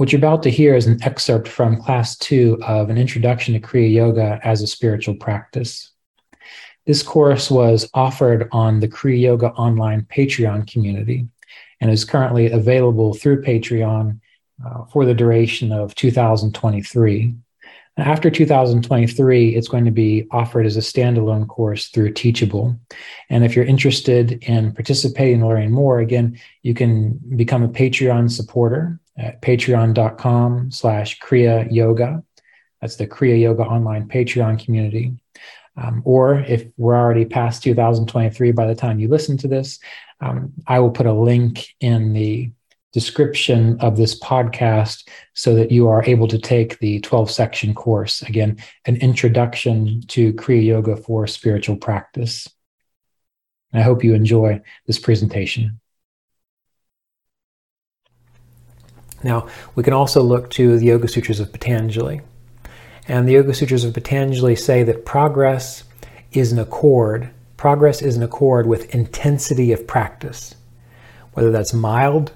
What you're about to hear is an excerpt from class two of an introduction to Kriya Yoga as a spiritual practice. This course was offered on the Kriya Yoga online Patreon community and is currently available through Patreon uh, for the duration of 2023. After 2023, it's going to be offered as a standalone course through Teachable. And if you're interested in participating and learning more, again, you can become a Patreon supporter at patreon.com slash Kriya Yoga. That's the Kriya Yoga online Patreon community. Um, or if we're already past 2023 by the time you listen to this, um, I will put a link in the description of this podcast so that you are able to take the 12 section course. Again, an introduction to Kriya Yoga for spiritual practice. I hope you enjoy this presentation. Now, we can also look to the Yoga Sutras of Patanjali. And the Yoga Sutras of Patanjali say that progress is an accord. Progress is an accord with intensity of practice, whether that's mild,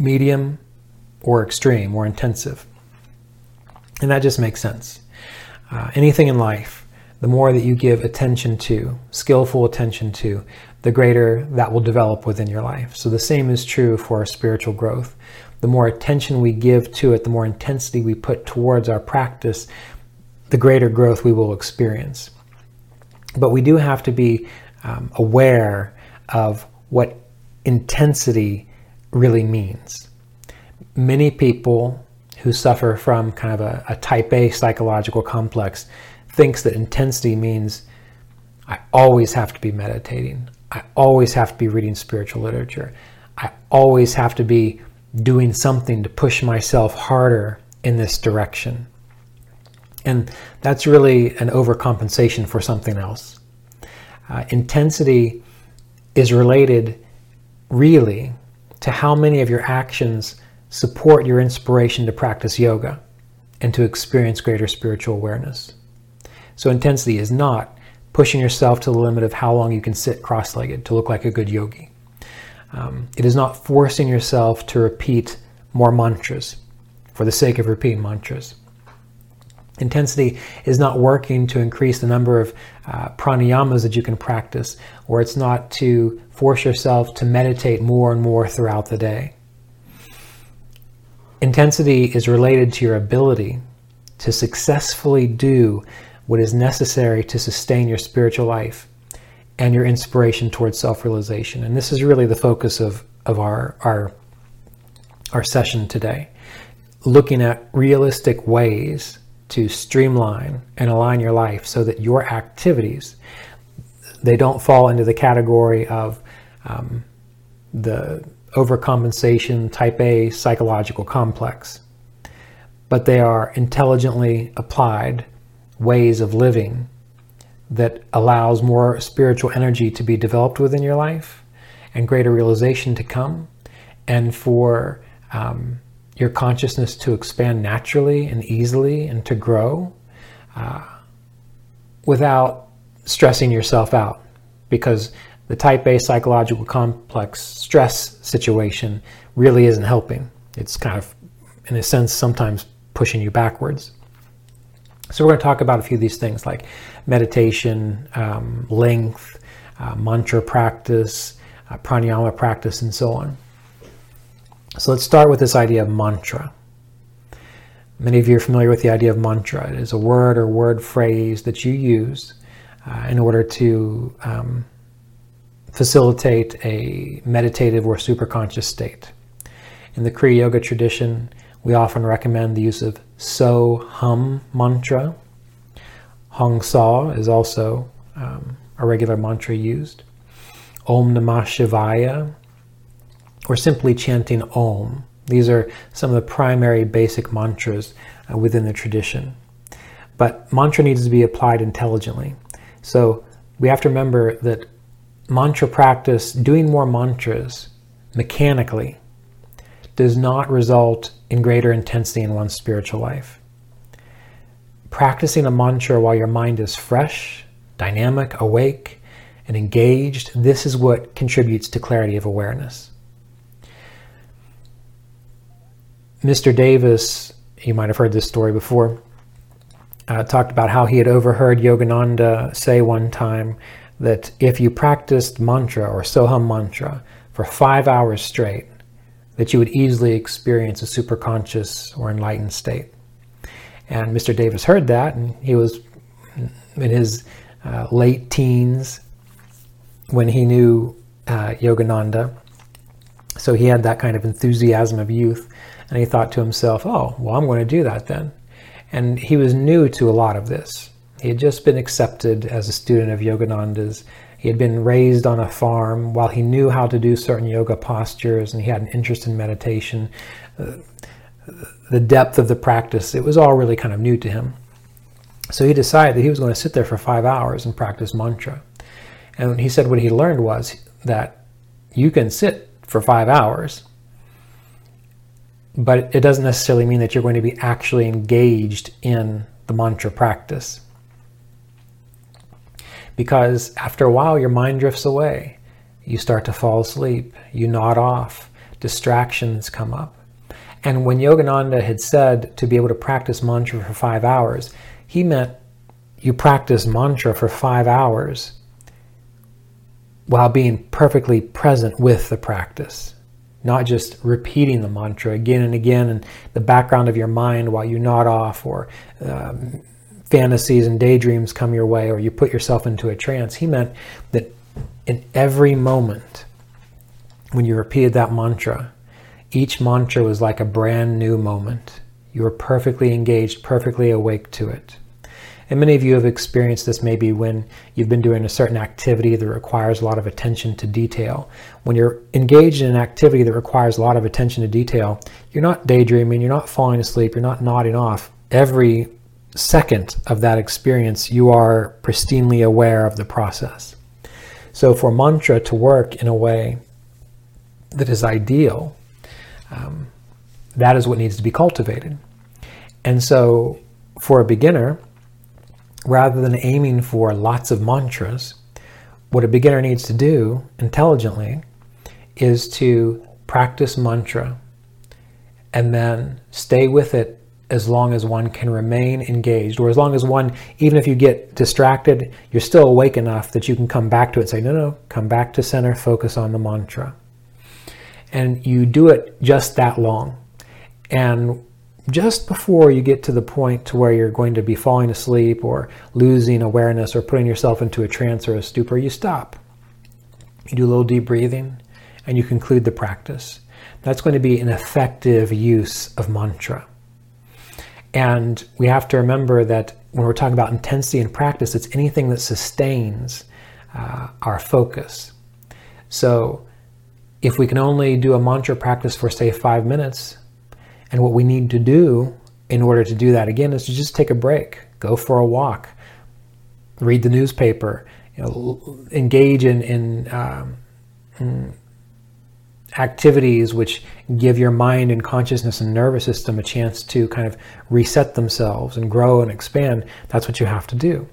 medium, or extreme or intensive. And that just makes sense. Uh, anything in life, the more that you give attention to, skillful attention to, the greater that will develop within your life. So the same is true for spiritual growth the more attention we give to it, the more intensity we put towards our practice, the greater growth we will experience. But we do have to be um, aware of what intensity really means. Many people who suffer from kind of a, a type A psychological complex thinks that intensity means I always have to be meditating. I always have to be reading spiritual literature. I always have to be doing something to push myself harder in this direction. And that's really an overcompensation for something else. Uh, intensity is related really to how many of your actions support your inspiration to practice yoga and to experience greater spiritual awareness. So, intensity is not pushing yourself to the limit of how long you can sit cross legged to look like a good yogi. Um, it is not forcing yourself to repeat more mantras for the sake of repeating mantras. Intensity is not working to increase the number of uh, pranayamas that you can practice, or it's not to force yourself to meditate more and more throughout the day. Intensity is related to your ability to successfully do what is necessary to sustain your spiritual life and your inspiration towards self-realization. And this is really the focus of, of our, our, our session today. Looking at realistic ways to streamline and align your life so that your activities, they don't fall into the category of um, the overcompensation type A psychological complex, but they are intelligently applied ways of living that allows more spiritual energy to be developed within your life and greater realization to come, and for um, your consciousness to expand naturally and easily and to grow uh, without stressing yourself out. Because the type A psychological complex stress situation really isn't helping. It's kind of, in a sense, sometimes pushing you backwards. So, we're going to talk about a few of these things like meditation, um, length, uh, mantra practice, uh, pranayama practice, and so on. So, let's start with this idea of mantra. Many of you are familiar with the idea of mantra. It is a word or word phrase that you use uh, in order to um, facilitate a meditative or superconscious state. In the Kriya Yoga tradition, we often recommend the use of So Hum mantra. Hong Sa is also um, a regular mantra used. Om Namah Shivaya, or simply chanting Om These are some of the primary basic mantras uh, within the tradition. But mantra needs to be applied intelligently. So we have to remember that mantra practice, doing more mantras mechanically, does not result in greater intensity in one's spiritual life. Practicing a mantra while your mind is fresh, dynamic, awake, and engaged, this is what contributes to clarity of awareness. Mr. Davis, you might have heard this story before, uh, talked about how he had overheard Yogananda say one time that if you practiced mantra or Soham mantra for five hours straight, that you would easily experience a superconscious or enlightened state. And Mr. Davis heard that, and he was in his uh, late teens when he knew uh, Yogananda. So he had that kind of enthusiasm of youth, and he thought to himself, oh, well, I'm going to do that then. And he was new to a lot of this. He had just been accepted as a student of Yogananda's. He had been raised on a farm while he knew how to do certain yoga postures and he had an interest in meditation. Uh, the depth of the practice, it was all really kind of new to him. So he decided that he was going to sit there for five hours and practice mantra. And he said what he learned was that you can sit for five hours, but it doesn't necessarily mean that you're going to be actually engaged in the mantra practice because after a while your mind drifts away. You start to fall asleep, you nod off, distractions come up. And when Yogananda had said to be able to practice mantra for five hours, he meant you practice mantra for five hours while being perfectly present with the practice, not just repeating the mantra again and again in the background of your mind while you nod off or um, fantasies and daydreams come your way or you put yourself into a trance. He meant that in every moment when you repeated that mantra, each mantra was like a brand new moment. You were perfectly engaged, perfectly awake to it. And many of you have experienced this maybe when you've been doing a certain activity that requires a lot of attention to detail. When you're engaged in an activity that requires a lot of attention to detail, you're not daydreaming, you're not falling asleep, you're not nodding off. Every second of that experience, you are pristinely aware of the process. So, for mantra to work in a way that is ideal, um, that is what needs to be cultivated. And so, for a beginner, rather than aiming for lots of mantras, what a beginner needs to do intelligently is to practice mantra and then stay with it as long as one can remain engaged, or as long as one, even if you get distracted, you're still awake enough that you can come back to it and say, no, no, come back to center, focus on the mantra. And you do it just that long. And just before you get to the point to where you're going to be falling asleep or losing awareness or putting yourself into a trance or a stupor, you stop. You do a little deep breathing and you conclude the practice. That's going to be an effective use of mantra. And we have to remember that when we're talking about intensity in practice, it's anything that sustains uh, our focus. So if we can only do a mantra practice for, say, five minutes, and what we need to do in order to do that again is to just take a break, go for a walk, read the newspaper, you know, engage in, in um, activities which give your mind and consciousness and nervous system a chance to kind of reset themselves and grow and expand, that's what you have to do.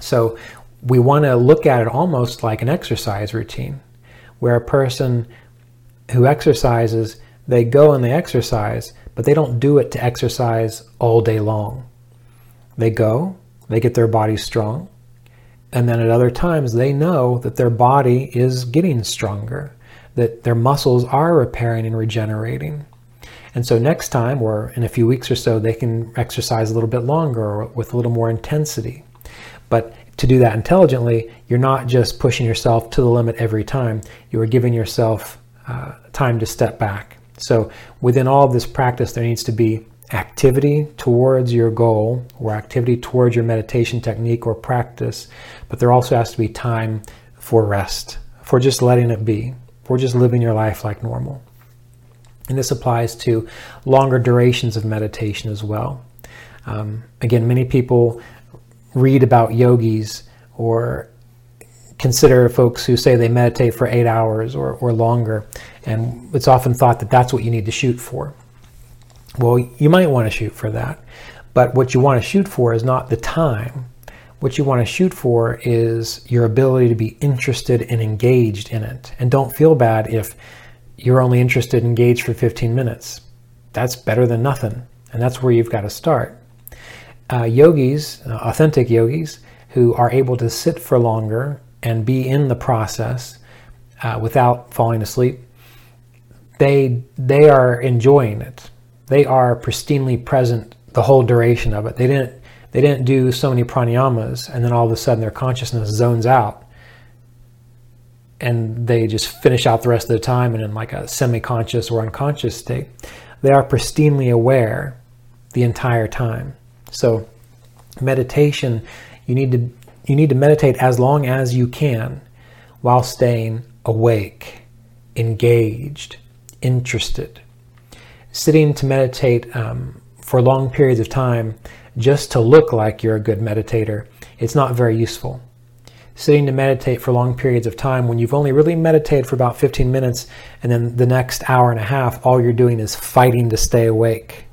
So we want to look at it almost like an exercise routine, where a person who exercises, they go and they exercise, but they don't do it to exercise all day long. They go, they get their body strong, and then at other times they know that their body is getting stronger that their muscles are repairing and regenerating. And so next time, or in a few weeks or so, they can exercise a little bit longer or with a little more intensity. But to do that intelligently, you're not just pushing yourself to the limit every time. You are giving yourself uh, time to step back. So within all of this practice, there needs to be activity towards your goal or activity towards your meditation technique or practice, but there also has to be time for rest, for just letting it be, for just living your life like normal. And this applies to longer durations of meditation as well. Um, again, many people read about yogis or consider folks who say they meditate for eight hours or, or longer, and it's often thought that that's what you need to shoot for. Well, you might want to shoot for that, but what you want to shoot for is not the time. What you want to shoot for is your ability to be interested and engaged in it. And don't feel bad if you're only interested and engaged for 15 minutes. That's better than nothing. And that's where you've got to start. Uh, yogis, uh, authentic yogis, who are able to sit for longer and be in the process uh, without falling asleep, they they are enjoying it. They are pristinely present the whole duration of it. They didn't they didn't do so many pranayamas and then all of a sudden their consciousness zones out and they just finish out the rest of the time and in like a semi-conscious or unconscious state. They are pristinely aware the entire time. So meditation, you need to you need to meditate as long as you can while staying awake, engaged, interested. Sitting to meditate um, for long periods of time just to look like you're a good meditator, it's not very useful sitting to meditate for long periods of time when you've only really meditated for about 15 minutes and then the next hour and a half all you're doing is fighting to stay awake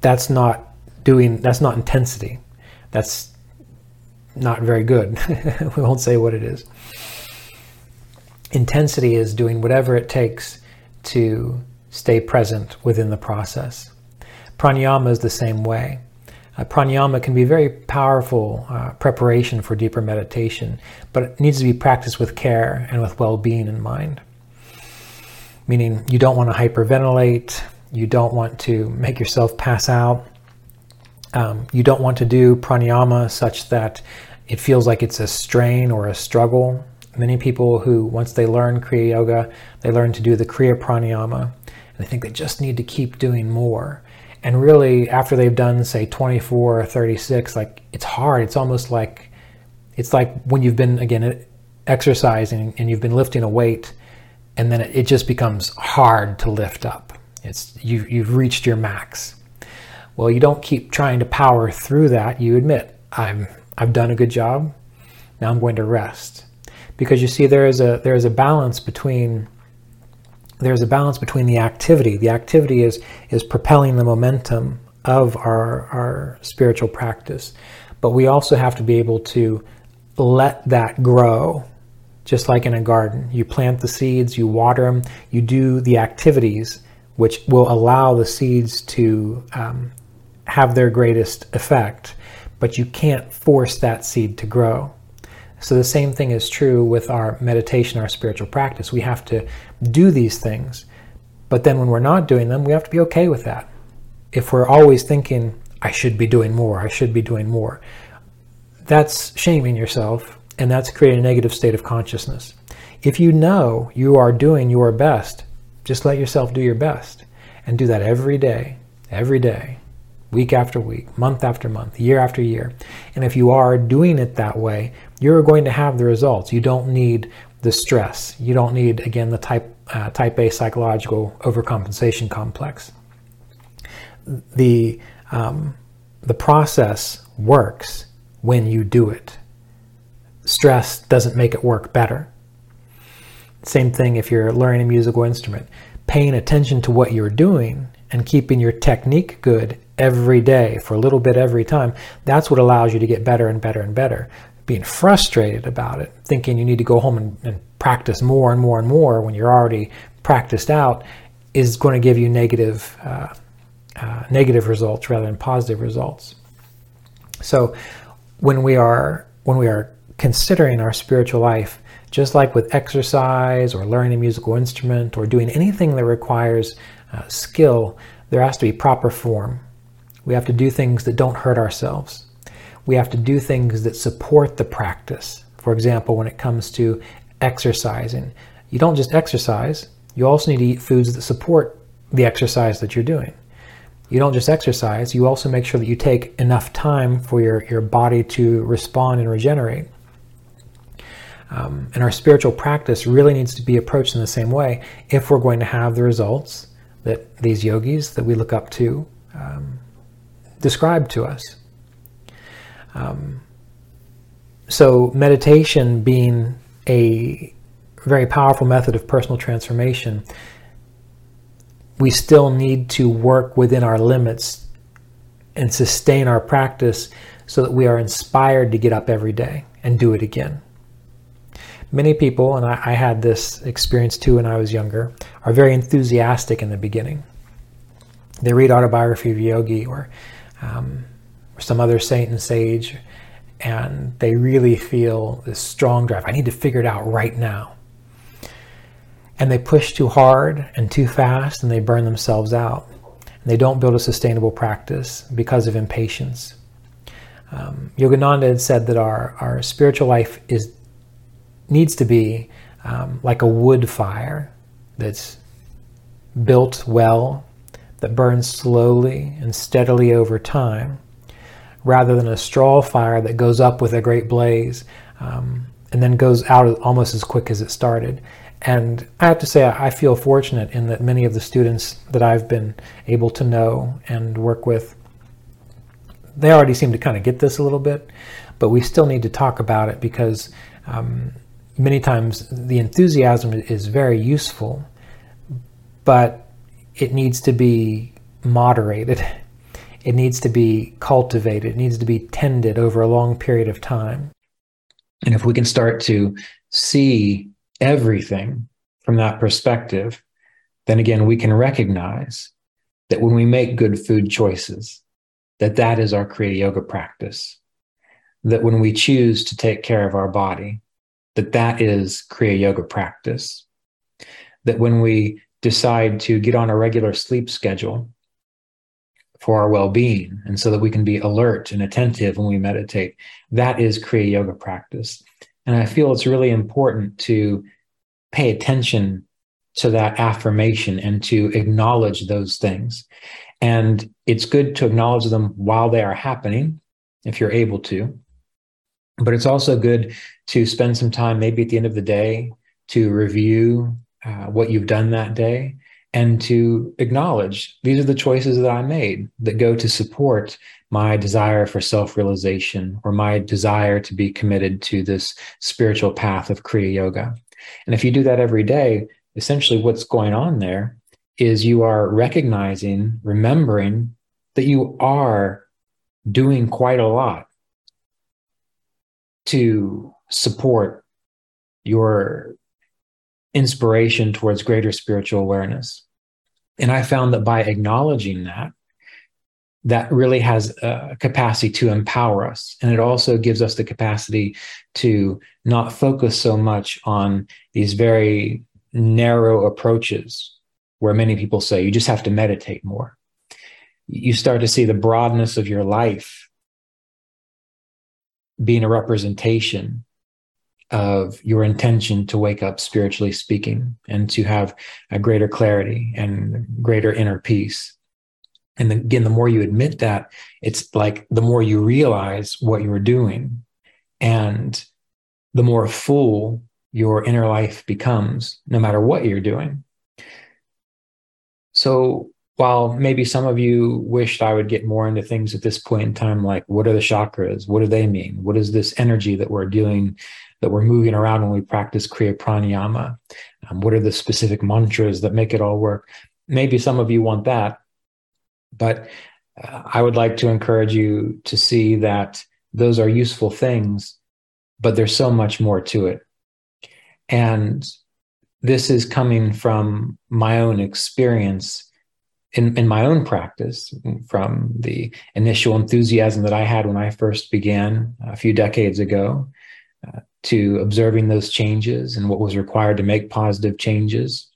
that's not doing that's not intensity. That's not very good. We won't say what it is. Intensity is doing whatever it takes to stay present within the process. Pranayama is the same way. Uh, pranayama can be very powerful uh, preparation for deeper meditation, but it needs to be practiced with care and with well-being in mind. Meaning, you don't want to hyperventilate, you don't want to make yourself pass out, um, you don't want to do pranayama such that it feels like it's a strain or a struggle. Many people who, once they learn Kriya Yoga, they learn to do the Kriya Pranayama, and they think they just need to keep doing more. And really after they've done say 24 or 36 like it's hard. It's almost like it's like when you've been again exercising and you've been lifting a weight and then it, just becomes hard to lift up. It's you, you've reached your max well you don't keep trying to power through that you admit i'm i've done a good job now i'm going to rest because you see there is a there is a balance between there's a balance between the activity. The activity is is propelling the momentum of our our spiritual practice, but we also have to be able to let that grow. Just like in a garden, you plant the seeds, you water them, you do the activities which will allow the seeds to um, have their greatest effect, but you can't force that seed to grow. So the same thing is true with our meditation, our spiritual practice. We have to do these things, but then when we're not doing them, we have to be okay with that. If we're always thinking, I should be doing more, I should be doing more, that's shaming yourself and that's creating a negative state of consciousness. If you know you are doing your best, just let yourself do your best and do that every day, every day week after week, month after month, year after year. And if you are doing it that way, you're going to have the results. You don't need the stress. You don't need, again, the type, uh, type A psychological overcompensation complex. The, um, the process works when you do it. Stress doesn't make it work better. Same thing if you're learning a musical instrument. Paying attention to what you're doing and keeping your technique good every day for a little bit every time, that's what allows you to get better and better and better. Being frustrated about it, thinking you need to go home and, and practice more and more and more when you're already practiced out, is going to give you negative, uh, uh, negative results rather than positive results. So, when we are when we are considering our spiritual life, just like with exercise or learning a musical instrument or doing anything that requires uh, skill, there has to be proper form. We have to do things that don't hurt ourselves. We have to do things that support the practice. For example, when it comes to exercising, you don't just exercise, you also need to eat foods that support the exercise that you're doing. You don't just exercise, you also make sure that you take enough time for your, your body to respond and regenerate. Um, and our spiritual practice really needs to be approached in the same way if we're going to have the results that these yogis that we look up to um, describe to us. Um, so, meditation being a very powerful method of personal transformation, we still need to work within our limits and sustain our practice so that we are inspired to get up every day and do it again. Many people, and I, I had this experience too when I was younger, are very enthusiastic in the beginning. They read Autobiography of Yogi or, um, or some other saint and sage, and they really feel this strong drive. I need to figure it out right now. And they push too hard and too fast, and they burn themselves out. And they don't build a sustainable practice because of impatience. Um, Yogananda had said that our, our spiritual life is needs to be um, like a wood fire that's built well, that burns slowly and steadily over time, rather than a straw fire that goes up with a great blaze um, and then goes out almost as quick as it started. And I have to say, I feel fortunate in that many of the students that I've been able to know and work with, they already seem to kind of get this a little bit, but we still need to talk about it because um, many times the enthusiasm is very useful, but it needs to be moderated. It needs to be cultivated. It needs to be tended over a long period of time. And if we can start to see everything from that perspective, then again, we can recognize that when we make good food choices, that that is our Kriya Yoga practice. That when we choose to take care of our body, that that is Kriya Yoga practice. That when we decide to get on a regular sleep schedule for our well-being and so that we can be alert and attentive when we meditate, that is Kriya Yoga practice. And I feel it's really important to pay attention to that affirmation and to acknowledge those things. And it's good to acknowledge them while they are happening, if you're able to. But it's also good to spend some time, maybe at the end of the day, to review uh, what you've done that day and to acknowledge these are the choices that I made that go to support my desire for self realization or my desire to be committed to this spiritual path of Kriya Yoga. And if you do that every day, essentially what's going on there is you are recognizing, remembering that you are doing quite a lot to support your inspiration towards greater spiritual awareness. And I found that by acknowledging that, that really has a capacity to empower us. And it also gives us the capacity to not focus so much on these very narrow approaches where many people say you just have to meditate more. You start to see the broadness of your life being a representation of your intention to wake up spiritually speaking and to have a greater clarity and greater inner peace. And again, the more you admit that, it's like the more you realize what you're doing and the more full your inner life becomes, no matter what you're doing. So while maybe some of you wished I would get more into things at this point in time, like what are the chakras? What do they mean? What is this energy that we're doing, that we're moving around when we practice Kriya Pranayama? Um, what are the specific mantras that make it all work? Maybe some of you want that, but uh, I would like to encourage you to see that those are useful things, but there's so much more to it. And this is coming from my own experience in, in my own practice from the initial enthusiasm that I had when I first began a few decades ago to observing those changes and what was required to make positive changes,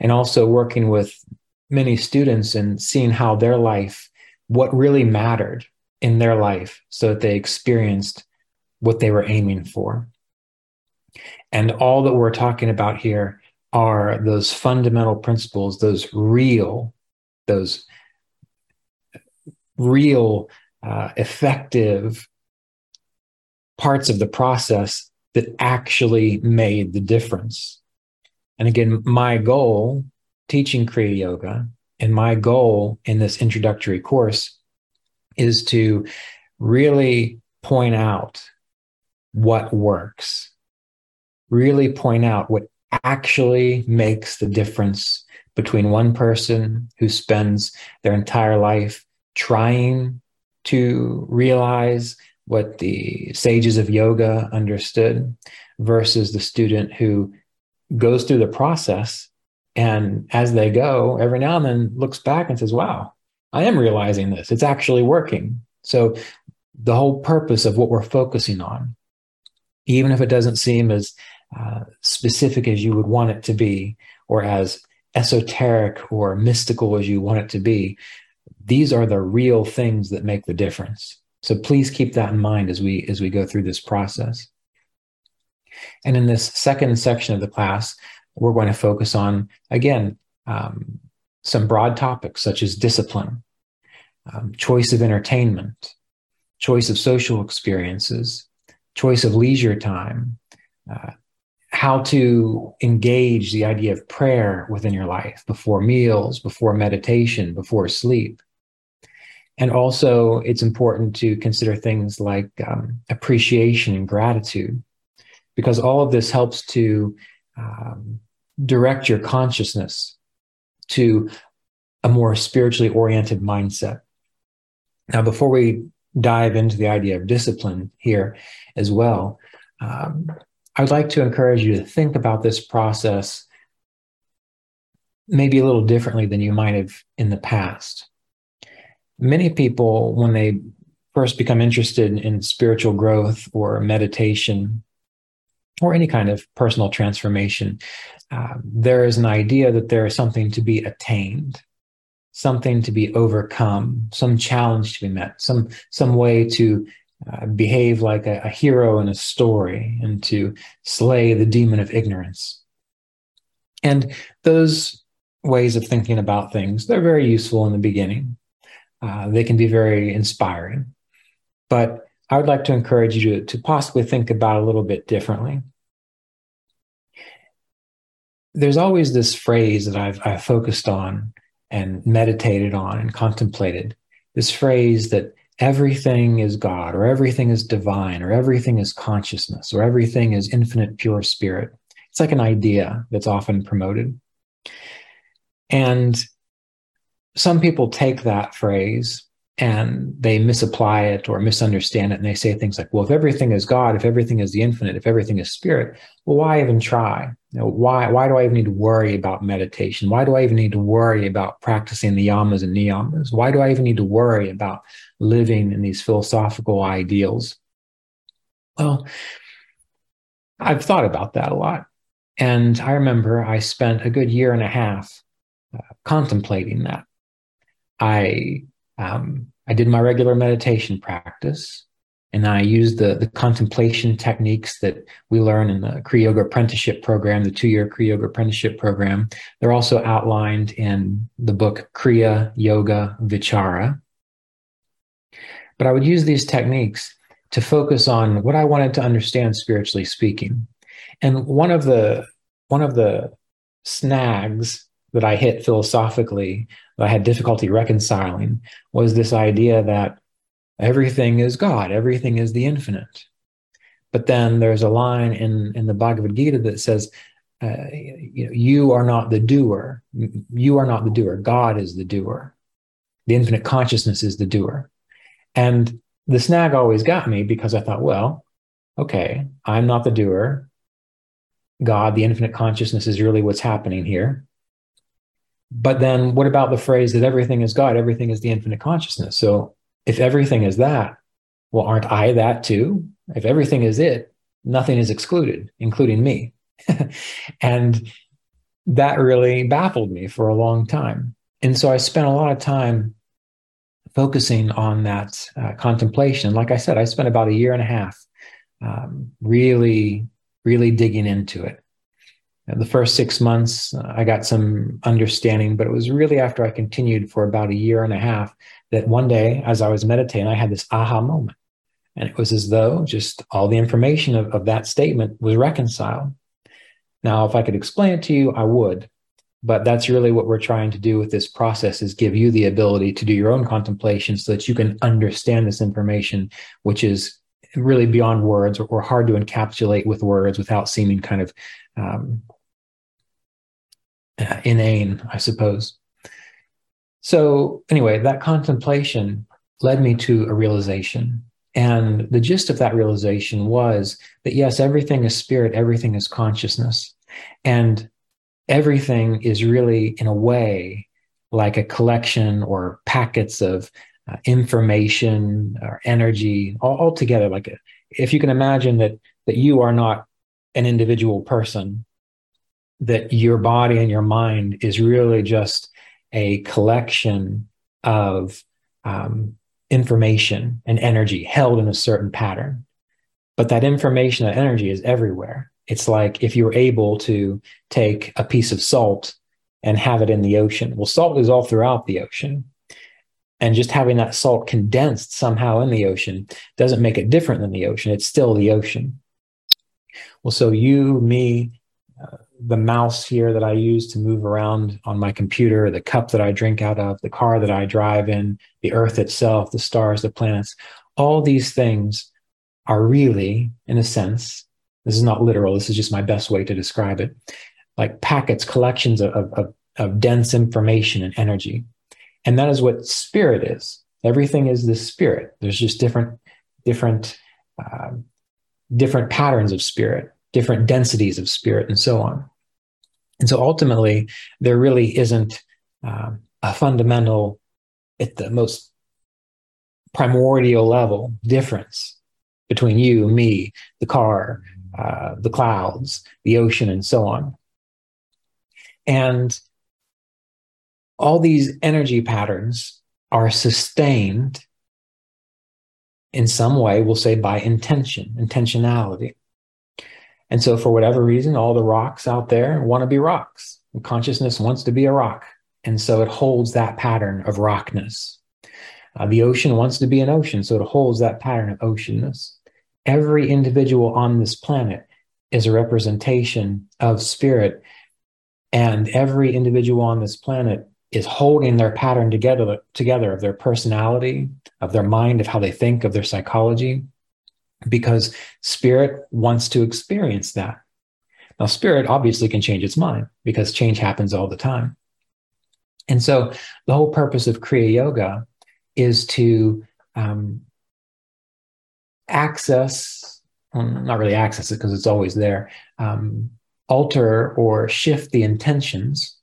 and also working with many students and seeing how their life, what really mattered in their life, so that they experienced what they were aiming for. And all that we're talking about here are those fundamental principles, those real those real uh, effective parts of the process that actually made the difference. And again, my goal teaching Kriya Yoga and my goal in this introductory course is to really point out what works, really point out what actually makes the difference between one person who spends their entire life trying to realize what the sages of yoga understood versus the student who goes through the process and as they go every now and then looks back and says wow i am realizing this. It's actually working. So the whole purpose of what we're focusing on even if it doesn't seem as uh, specific as you would want it to be or as esoteric or mystical as you want it to be these are the real things that make the difference so please keep that in mind as we as we go through this process and in this second section of the class we're going to focus on again um, some broad topics such as discipline um, choice of entertainment choice of social experiences choice of leisure time uh, how to engage the idea of prayer within your life before meals, before meditation, before sleep. And also, it's important to consider things like um, appreciation and gratitude, because all of this helps to um, direct your consciousness to a more spiritually oriented mindset. Now, before we dive into the idea of discipline here as well, um, I would like to encourage you to think about this process maybe a little differently than you might have in the past. Many people, when they first become interested in spiritual growth or meditation or any kind of personal transformation, uh, there is an idea that there is something to be attained, something to be overcome, some challenge to be met, some some way to uh, behave like a, a hero in a story and to slay the demon of ignorance. And those ways of thinking about things, they're very useful in the beginning. Uh, they can be very inspiring. But I would like to encourage you to, to possibly think about a little bit differently. There's always this phrase that I've, I've focused on and meditated on and contemplated this phrase that everything is God, or everything is divine, or everything is consciousness, or everything is infinite pure spirit. It's like an idea that's often promoted. And some people take that phrase and they misapply it or misunderstand it and they say things like well if everything is god if everything is the infinite if everything is spirit well why even try? You know, why why do i even need to worry about meditation? Why do i even need to worry about practicing the yamas and niyamas? Why do i even need to worry about living in these philosophical ideals? Well i've thought about that a lot. And i remember i spent a good year and a half uh, contemplating that i um, I did my regular meditation practice, and I used the, the contemplation techniques that we learn in the Kriya Yoga Apprenticeship Program, the two year Kriya Yoga Apprenticeship Program. They're also outlined in the book Kriya Yoga Vichara. But I would use these techniques to focus on what I wanted to understand spiritually speaking. And one of the one of the snags that I hit philosophically that I had difficulty reconciling was this idea that everything is God, everything is the infinite. But then there's a line in, in the Bhagavad Gita that says, uh, you, know, you are not the doer. You are not the doer. God is the doer. The infinite consciousness is the doer. And the snag always got me because I thought, well, okay, I'm not the doer. God, the infinite consciousness is really what's happening here. But then what about the phrase that everything is God, everything is the infinite consciousness? So if everything is that, well, aren't I that too? If everything is it, nothing is excluded, including me. and that really baffled me for a long time. And so I spent a lot of time focusing on that uh, contemplation. Like I said, I spent about a year and a half um, really, really digging into it the first six months, I got some understanding, but it was really after I continued for about a year and a half that one day, as I was meditating, I had this aha moment. And it was as though just all the information of, of that statement was reconciled. Now, if I could explain it to you, I would. but that's really what we're trying to do with this process is give you the ability to do your own contemplation so that you can understand this information which is really beyond words or, or hard to encapsulate with words without seeming kind of um, inane i suppose. So anyway that contemplation led me to a realization. And the gist of that realization was that yes everything is spirit everything is consciousness. And everything is really, in a way, like a collection or packets of uh, information or energy all, all together. Like a, if you can imagine that that you are not an individual person, that your body and your mind is really just a collection of um, information and energy held in a certain pattern. But that information and energy is everywhere. It's like if you're able to take a piece of salt and have it in the ocean. Well, salt is all throughout the ocean. And just having that salt condensed somehow in the ocean doesn't make it different than the ocean. It's still the ocean. Well, so you, me, the mouse here that I use to move around on my computer, the cup that I drink out of, the car that I drive in, the earth itself, the stars, the planets, all these things are really, in a sense, this is not literal. This is just my best way to describe it. Like packets, collections of, of, of dense information and energy. And that is what spirit is. Everything is the spirit. There's just different, different, uh, different patterns of spirit, different densities of spirit, and so on. And so ultimately, there really isn't um, a fundamental, at the most primordial level, difference between you, me, the car, uh, the clouds, the ocean, and so on. And all these energy patterns are sustained in some way, we'll say by intention, intentionality. And so, for whatever reason, all the rocks out there want to be rocks. Consciousness wants to be a rock. And so it holds that pattern of rockness. Uh, the ocean wants to be an ocean, so it holds that pattern of oceanness every individual on this planet is a representation of spirit. And every individual on this planet is holding their pattern together, together of their personality, of their mind, of how they think, of their psychology, because spirit wants to experience that. Now, spirit obviously can change its mind because change happens all the time. And so the whole purpose of Kriya Yoga is to um, access, um, not really access it because it's always there, um, alter or shift the intentions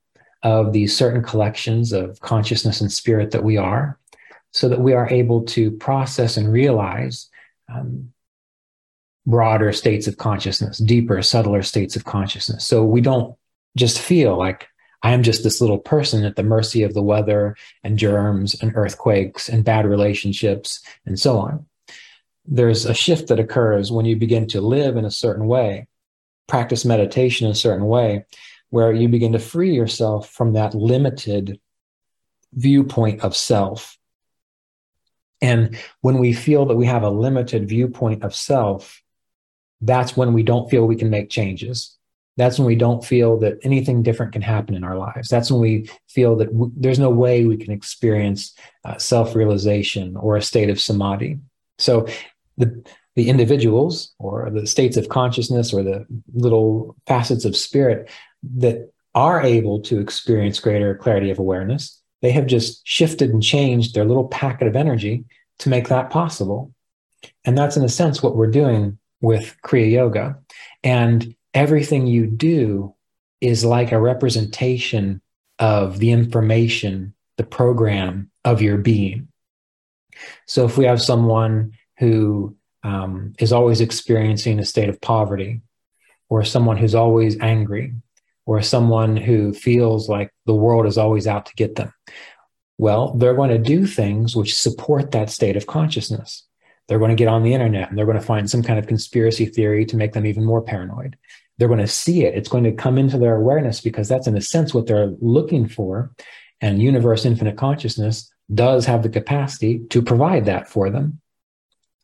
of these certain collections of consciousness and spirit that we are, so that we are able to process and realize um, broader states of consciousness, deeper, subtler states of consciousness. So we don't just feel like I am just this little person at the mercy of the weather and germs and earthquakes and bad relationships and so on there's a shift that occurs when you begin to live in a certain way, practice meditation in a certain way, where you begin to free yourself from that limited viewpoint of self. And when we feel that we have a limited viewpoint of self, that's when we don't feel we can make changes. That's when we don't feel that anything different can happen in our lives. That's when we feel that w- there's no way we can experience uh, self realization or a state of samadhi. So the the individuals or the states of consciousness or the little facets of spirit that are able to experience greater clarity of awareness they have just shifted and changed their little packet of energy to make that possible and that's in a sense what we're doing with kriya yoga and everything you do is like a representation of the information the program of your being so if we have someone who um, is always experiencing a state of poverty, or someone who's always angry, or someone who feels like the world is always out to get them. Well, they're going to do things which support that state of consciousness. They're going to get on the internet and they're going to find some kind of conspiracy theory to make them even more paranoid. They're going to see it. It's going to come into their awareness because that's, in a sense, what they're looking for. And universe infinite consciousness does have the capacity to provide that for them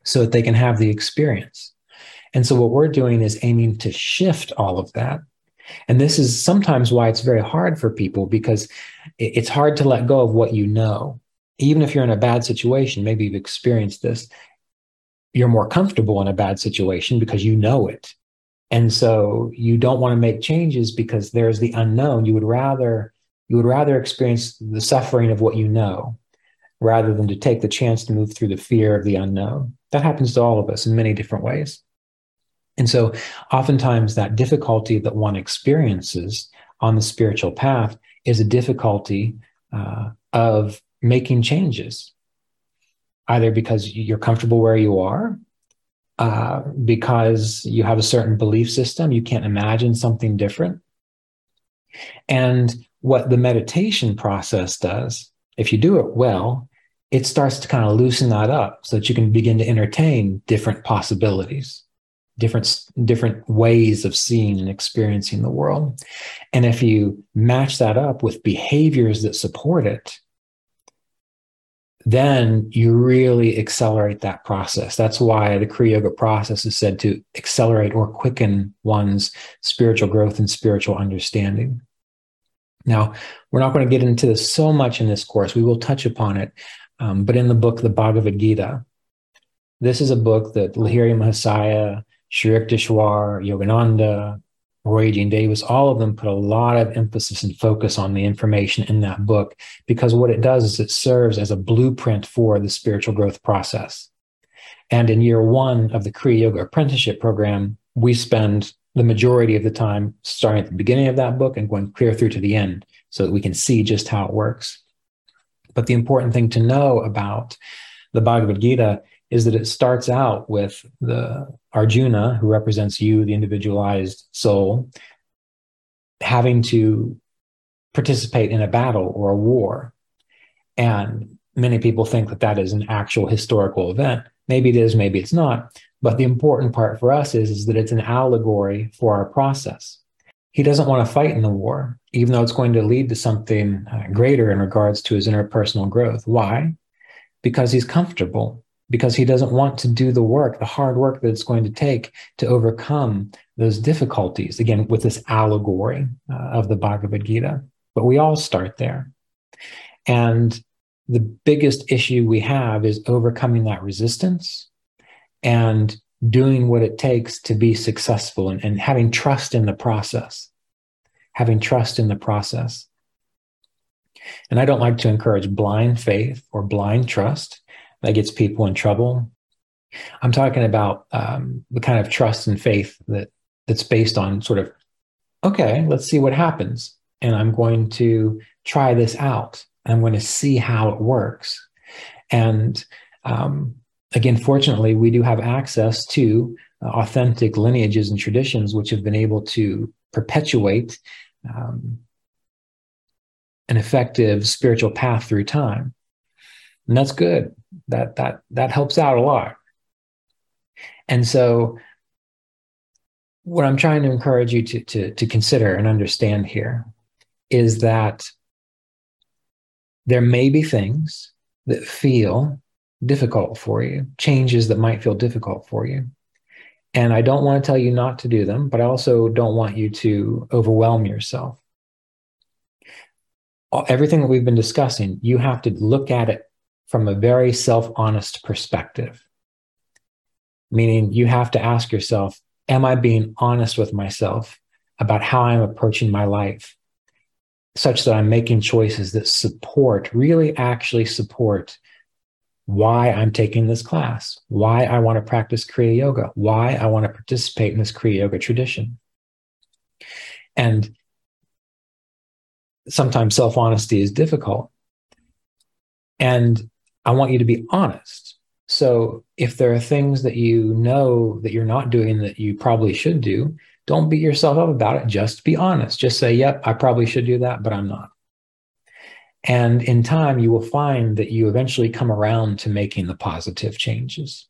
so that they can have the experience. And so what we're doing is aiming to shift all of that And this is sometimes why it's very hard for people because it's hard to let go of what you know. Even if you're in a bad situation, maybe you've experienced this, you're more comfortable in a bad situation because you know it. And so you don't want to make changes because there's the unknown. You would rather you would rather experience the suffering of what you know rather than to take the chance to move through the fear of the unknown. That happens to all of us in many different ways. And so, oftentimes, that difficulty that one experiences on the spiritual path is a difficulty uh, of making changes, either because you're comfortable where you are, uh, because you have a certain belief system, you can't imagine something different. And what the meditation process does, if you do it well, it starts to kind of loosen that up so that you can begin to entertain different possibilities different different ways of seeing and experiencing the world and if you match that up with behaviors that support it then you really accelerate that process. That's why the kriya yoga process is said to accelerate or quicken one's spiritual growth and spiritual understanding. Now we're not going to get into this so much in this course. We will touch upon it um, but in the book the bhagavad gita this is a book that lahiri mahasaya Sri Yukteswar, Yogananda, Roy Eugene Davis, all of them put a lot of emphasis and focus on the information in that book because what it does is it serves as a blueprint for the spiritual growth process. And in year one of the Kriya Yoga apprenticeship program, we spend the majority of the time starting at the beginning of that book and going clear through to the end so that we can see just how it works. But the important thing to know about the Bhagavad Gita is that it starts out with the Arjuna, who represents you, the individualized soul, having to participate in a battle or a war. And many people think that that is an actual historical event. Maybe it is, maybe it's not. But the important part for us is, is that it's an allegory for our process. He doesn't want to fight in the war, even though it's going to lead to something uh, greater in regards to his interpersonal growth. Why? Because he's comfortable because he doesn't want to do the work, the hard work that it's going to take to overcome those difficulties. Again, with this allegory uh, of the Bhagavad Gita. But we all start there. And the biggest issue we have is overcoming that resistance and doing what it takes to be successful and, and having trust in the process. Having trust in the process. And I don't like to encourage blind faith or blind trust that gets people in trouble. I'm talking about um, the kind of trust and faith that that's based on sort of, okay, let's see what happens, and I'm going to try this out. I'm going to see how it works, and um, again, fortunately, we do have access to uh, authentic lineages and traditions which have been able to perpetuate um, an effective spiritual path through time and that's good that that that helps out a lot. And so what i'm trying to encourage you to to, to consider and understand here is that there may be things that feel difficult for you changes that might feel difficult for you. And i don't want to tell you not to do them but i also don't want you to overwhelm yourself. Everything that we've been discussing you have to look at it from a very self honest perspective. Meaning, you have to ask yourself, Am I being honest with myself about how I'm approaching my life, such that I'm making choices that support, really actually support why I'm taking this class, why I want to practice Kriya Yoga, why I want to participate in this Kriya Yoga tradition. And sometimes self honesty is difficult. And I want you to be honest. So if there are things that you know that you're not doing that you probably should do, don't beat yourself up about it. Just be honest. Just say, yep, I probably should do that, but I'm not. And in time, you will find that you eventually come around to making the positive changes.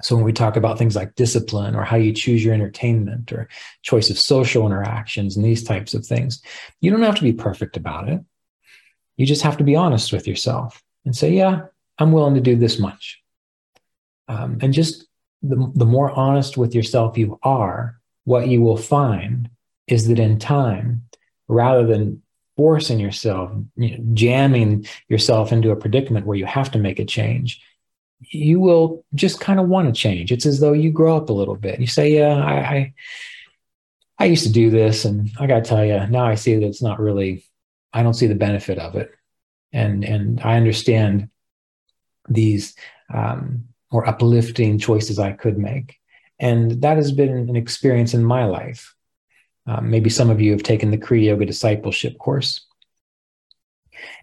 So when we talk about things like discipline or how you choose your entertainment or choice of social interactions and these types of things, you don't have to be perfect about it. You just have to be honest with yourself and say, yeah, I'm willing to do this much. Um, and just the, the more honest with yourself you are, what you will find is that in time, rather than forcing yourself, you know, jamming yourself into a predicament where you have to make a change, you will just kind of want to change. It's as though you grow up a little bit. You say, "Yeah, I, I, I used to do this, and I got to tell you, now I see that it's not really. I don't see the benefit of it, and and I understand these um, more uplifting choices I could make, and that has been an experience in my life. Um, maybe some of you have taken the Kriya Yoga discipleship course.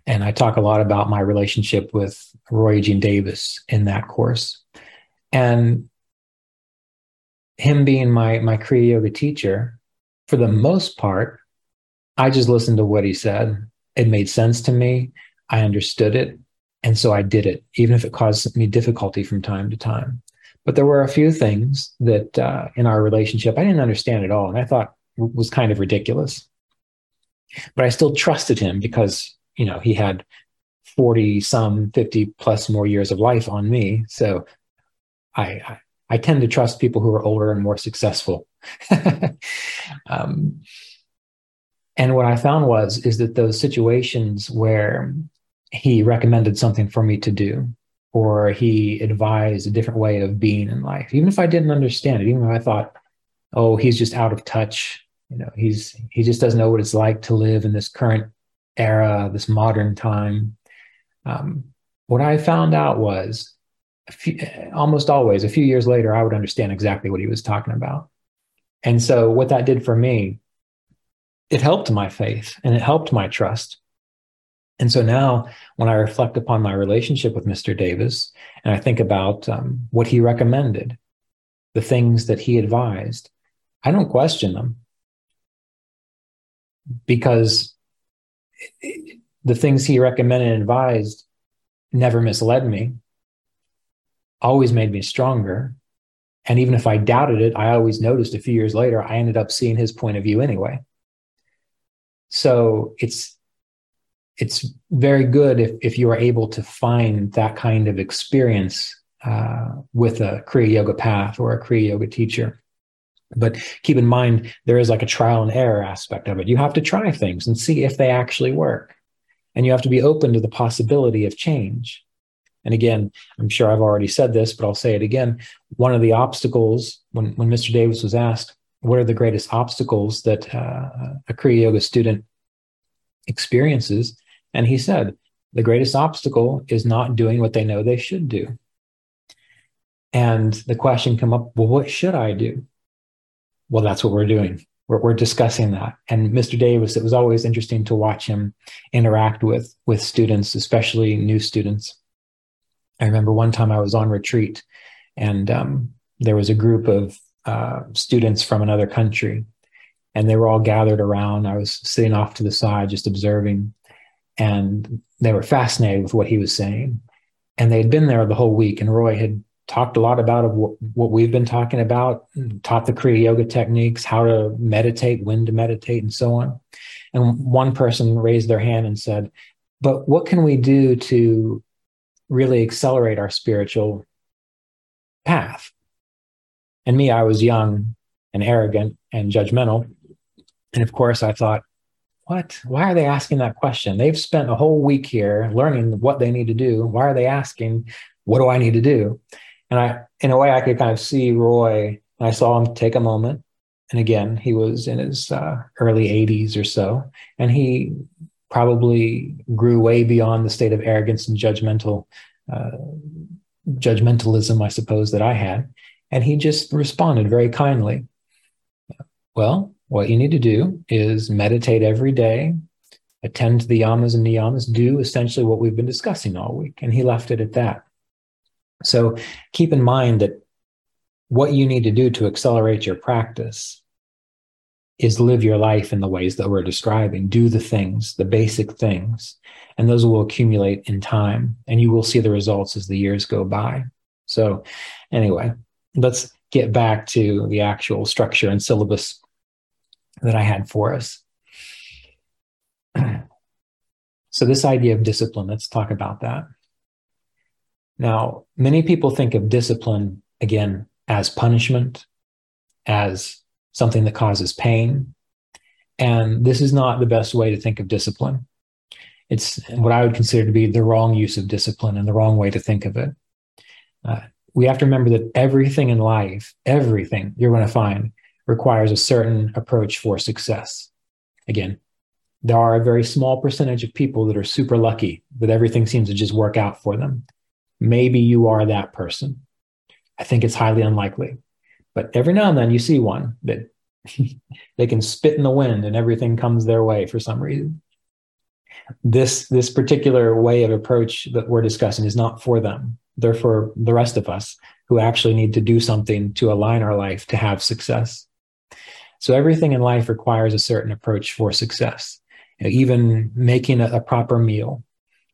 And I talk a lot about my relationship with Roy Eugene Davis in that course. And him being my, my Kriya Yoga teacher, for the most part, I just listened to what he said. It made sense to me. I understood it. And so I did it, even if it caused me difficulty from time to time. But there were a few things that uh, in our relationship I didn't understand at all. And I thought was kind of ridiculous. But I still trusted him because you know, he had 40 some 50 plus more years of life on me. So I, I, I tend to trust people who are older and more successful. um, and what I found was is that those situations where he recommended something for me to do, or he advised a different way of being in life, even if I didn't understand it, even if I thought, oh, he's just out of touch, you know, he's he just doesn't know what it's like to live in this current era, this modern time. Um, what I found out was few, almost always a few years later, I would understand exactly what he was talking about. And so, what that did for me, it helped my faith and it helped my trust. And so now, when I reflect upon my relationship with Mr. Davis and I think about um, what he recommended, the things that he advised, I don't question them because the things he recommended and advised never misled me, always made me stronger. And even if I doubted it, I always noticed a few years later, I ended up seeing his point of view anyway. So it's it's very good if, if you are able to find that kind of experience uh, with a Kriya Yoga path or a Kriya Yoga teacher. But keep in mind, there is like a trial and error aspect of it. You have to try things and see if they actually work. And you have to be open to the possibility of change. And again, I'm sure I've already said this, but I'll say it again. One of the obstacles, when, when Mr. Davis was asked, what are the greatest obstacles that uh, a Kriya Yoga student experiences? And he said, the greatest obstacle is not doing what they know they should do. And the question come up, well, what should I do? well, that's what we're doing. We're, we're discussing that. And Mr. Davis, it was always interesting to watch him interact with with students, especially new students. I remember one time I was on retreat, and um, there was a group of uh, students from another country, and they were all gathered around. I was sitting off to the side, just observing, and they were fascinated with what he was saying. And they had been there the whole week, and Roy had talked a lot about what we've been talking about, taught the Kriya Yoga techniques, how to meditate, when to meditate, and so on. And one person raised their hand and said, But what can we do to really accelerate our spiritual path? And me, I was young and arrogant and judgmental. And of course, I thought, what? Why are they asking that question? They've spent a whole week here learning what they need to do. Why are they asking, what do I need to do? And I, in a way, I could kind of see Roy. And I saw him take a moment. And again, he was in his uh, early 80s or so. And he probably grew way beyond the state of arrogance and judgmental, uh, judgmentalism, I suppose, that I had. And he just responded very kindly. Well, what you need to do is meditate every day, attend to the yamas and niyamas, do essentially what we've been discussing all week. And he left it at that. So keep in mind that what you need to do to accelerate your practice is live your life in the ways that we're describing. Do the things, the basic things, and those will accumulate in time, and you will see the results as the years go by. So, anyway, let's get back to the actual structure and syllabus that I had for us. so, this idea of discipline, let's talk about that. Now, many people think of discipline again as punishment, as something that causes pain. And this is not the best way to think of discipline. It's what I would consider to be the wrong use of discipline and the wrong way to think of it. Uh, we have to remember that everything in life, everything you're going to find requires a certain approach for success. Again, there are a very small percentage of people that are super lucky that everything seems to just work out for them. Maybe you are that person. I think it's highly unlikely. But every now and then you see one that they can spit in the wind and everything comes their way for some reason. This this particular way of approach that we're discussing is not for them. They're for the rest of us who actually need to do something to align our life to have success. So everything in life requires a certain approach for success. You know, even making a, a proper meal,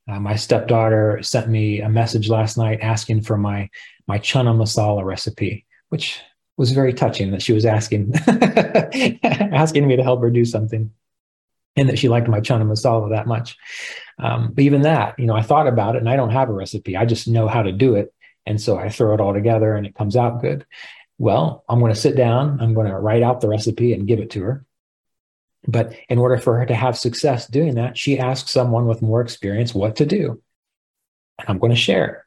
uh, my stepdaughter sent me a message last night asking for my my chana masala recipe, which was very touching that she was asking asking me to help her do something, and that she liked my chana masala that much. Um, but even that, you know, I thought about it, and I don't have a recipe. I just know how to do it, and so I throw it all together, and it comes out good. Well, I'm going to sit down. I'm going to write out the recipe and give it to her. But in order for her to have success doing that, she asks someone with more experience what to do. And I'm going to share.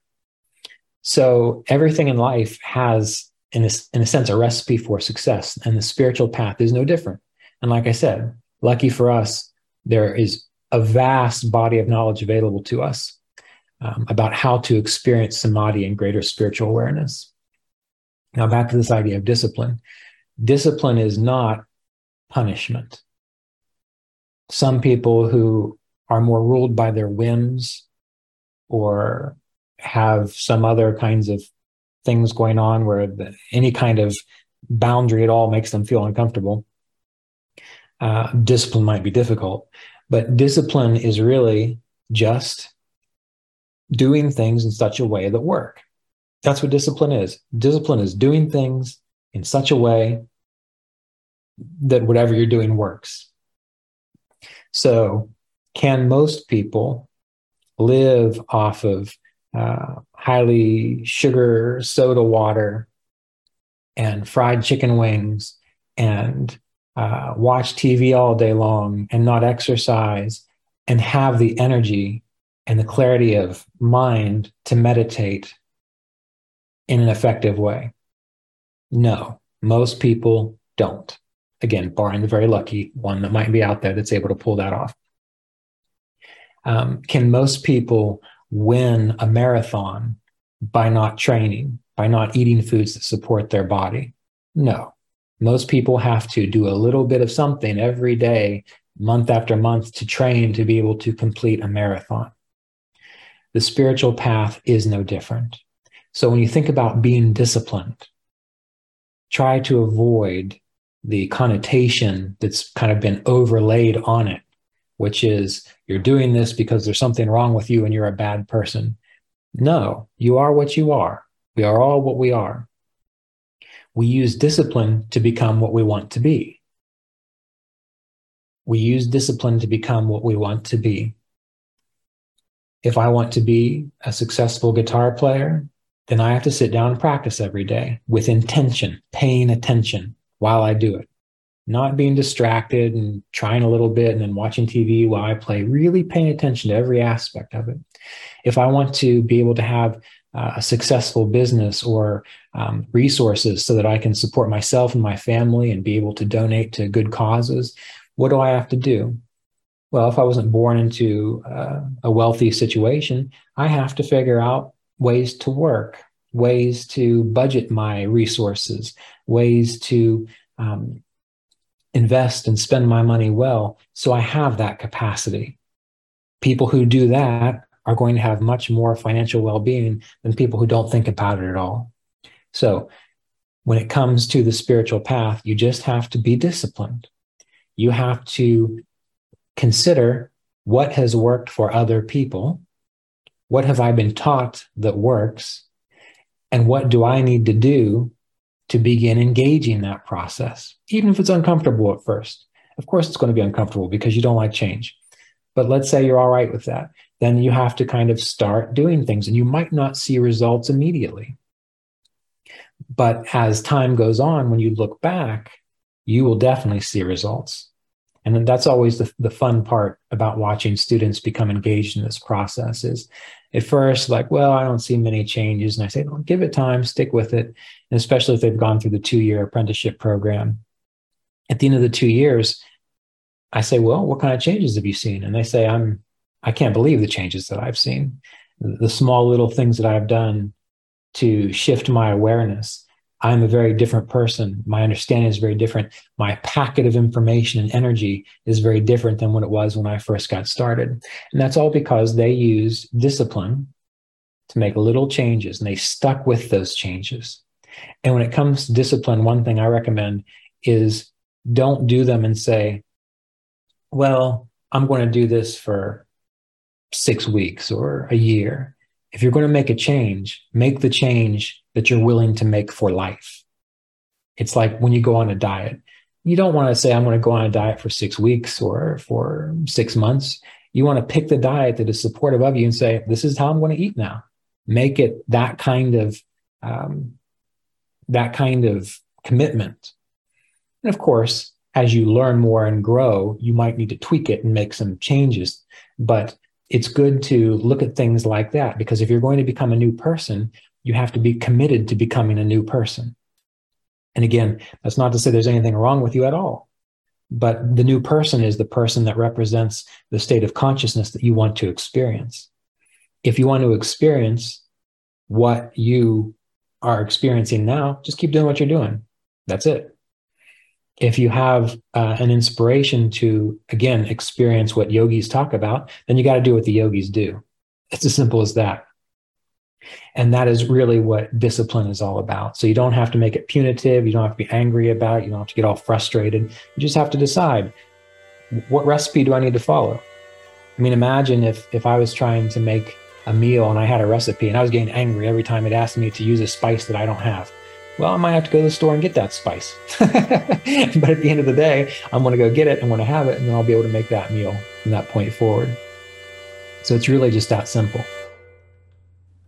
So everything in life has, in a, in a sense, a recipe for success. And the spiritual path is no different. And like I said, lucky for us, there is a vast body of knowledge available to us um, about how to experience samadhi and greater spiritual awareness. Now, back to this idea of discipline. Discipline is not punishment some people who are more ruled by their whims or have some other kinds of things going on where the, any kind of boundary at all makes them feel uncomfortable. Uh, discipline might be difficult, but discipline is really just doing things in such a way that work. That's what discipline is. Discipline is doing things in such a way that whatever you're doing works. So, can most people live off of uh, highly sugar soda water and fried chicken wings and uh, watch TV all day long and not exercise and have the energy and the clarity of mind to meditate in an effective way? No, most people don't. Again, barring the very lucky one that might be out there that's able to pull that off. Um, can most people win a marathon by not training, by not eating foods that support their body? No. Most people have to do a little bit of something every day, month after month, to train to be able to complete a marathon. The spiritual path is no different. So when you think about being disciplined, try to avoid the connotation that's kind of been overlaid on it, which is you're doing this because there's something wrong with you and you're a bad person. No, you are what you are. We are all what we are. We use discipline to become what we want to be. We use discipline to become what we want to be. If I want to be a successful guitar player, then I have to sit down and practice every day with intention, paying attention, while I do it. Not being distracted and trying a little bit and then watching TV while I play, really paying attention to every aspect of it. If I want to be able to have uh, a successful business or um, resources so that I can support myself and my family and be able to donate to good causes, what do I have to do? Well, if I wasn't born into uh, a wealthy situation, I have to figure out ways to work, ways to budget my resources, ways to um, invest and spend my money well. So I have that capacity. People who do that are going to have much more financial well being than people who don't think about it at all. So when it comes to the spiritual path, you just have to be disciplined. You have to consider what has worked for other people. What have I been taught that works? And what do I need to do to begin engaging that process, even if it's uncomfortable at first. Of course, it's going to be uncomfortable because you don't like change. But let's say you're all right with that. Then you have to kind of start doing things, and you might not see results immediately. But as time goes on, when you look back, you will definitely see results. And that's always the, the fun part about watching students become engaged in this process is at first like, well, I don't see many changes. And I say, well, give it time, stick with it. And especially if they've gone through the two year apprenticeship program. At the end of the two years, I say, well, what kind of changes have you seen? And they say, I'm, I can't believe the changes that I've seen. The small little things that I've done to shift my awareness I'm a very different person. My understanding is very different. My packet of information and energy is very different than what it was when I first got started. And that's all because they used discipline to make little changes and they stuck with those changes. And when it comes to discipline, one thing I recommend is don't do them and say, well, I'm going to do this for six weeks or a year if you're going to make a change, make the change that you're willing to make for life. It's like when you go on a diet. You don't want to say, I'm going to go on a diet for six weeks or for six months. You want to pick the diet that is supportive of you and say, This is how I'm going to eat now. Make it that kind of um, that kind of commitment. And of course, as you learn more and grow, you might need to tweak it and make some changes. But it's good to look at things like that because if you're going to become a new person, you have to be committed to becoming a new person. And again, that's not to say there's anything wrong with you at all. But the new person is the person that represents the state of consciousness that you want to experience. If you want to experience what you are experiencing now, just keep doing what you're doing. That's it if you have uh, an inspiration to again experience what yogis talk about then you got to do what the yogis do. It's as simple as that. And that is really what discipline is all about. So you don't have to make it punitive. You don't have to be angry about it. You don't have to get all frustrated. You just have to decide what recipe do i need to follow? I mean imagine if if i was trying to make a meal and i had a recipe and i was getting angry every time it asked me to use a spice that i don't have well, I might have to go to the store and get that spice. but at the end of the day, I'm going to go get it and going to have it, and then I'll be able to make that meal from that point forward. So it's really just that simple.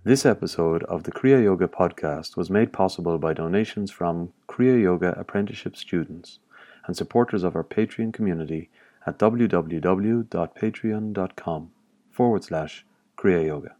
This episode of the Kriya Yoga podcast was made possible by donations from Kriya Yoga apprenticeship students and supporters of our Patreon community at www.patreon.com forward slash Kriya Yoga.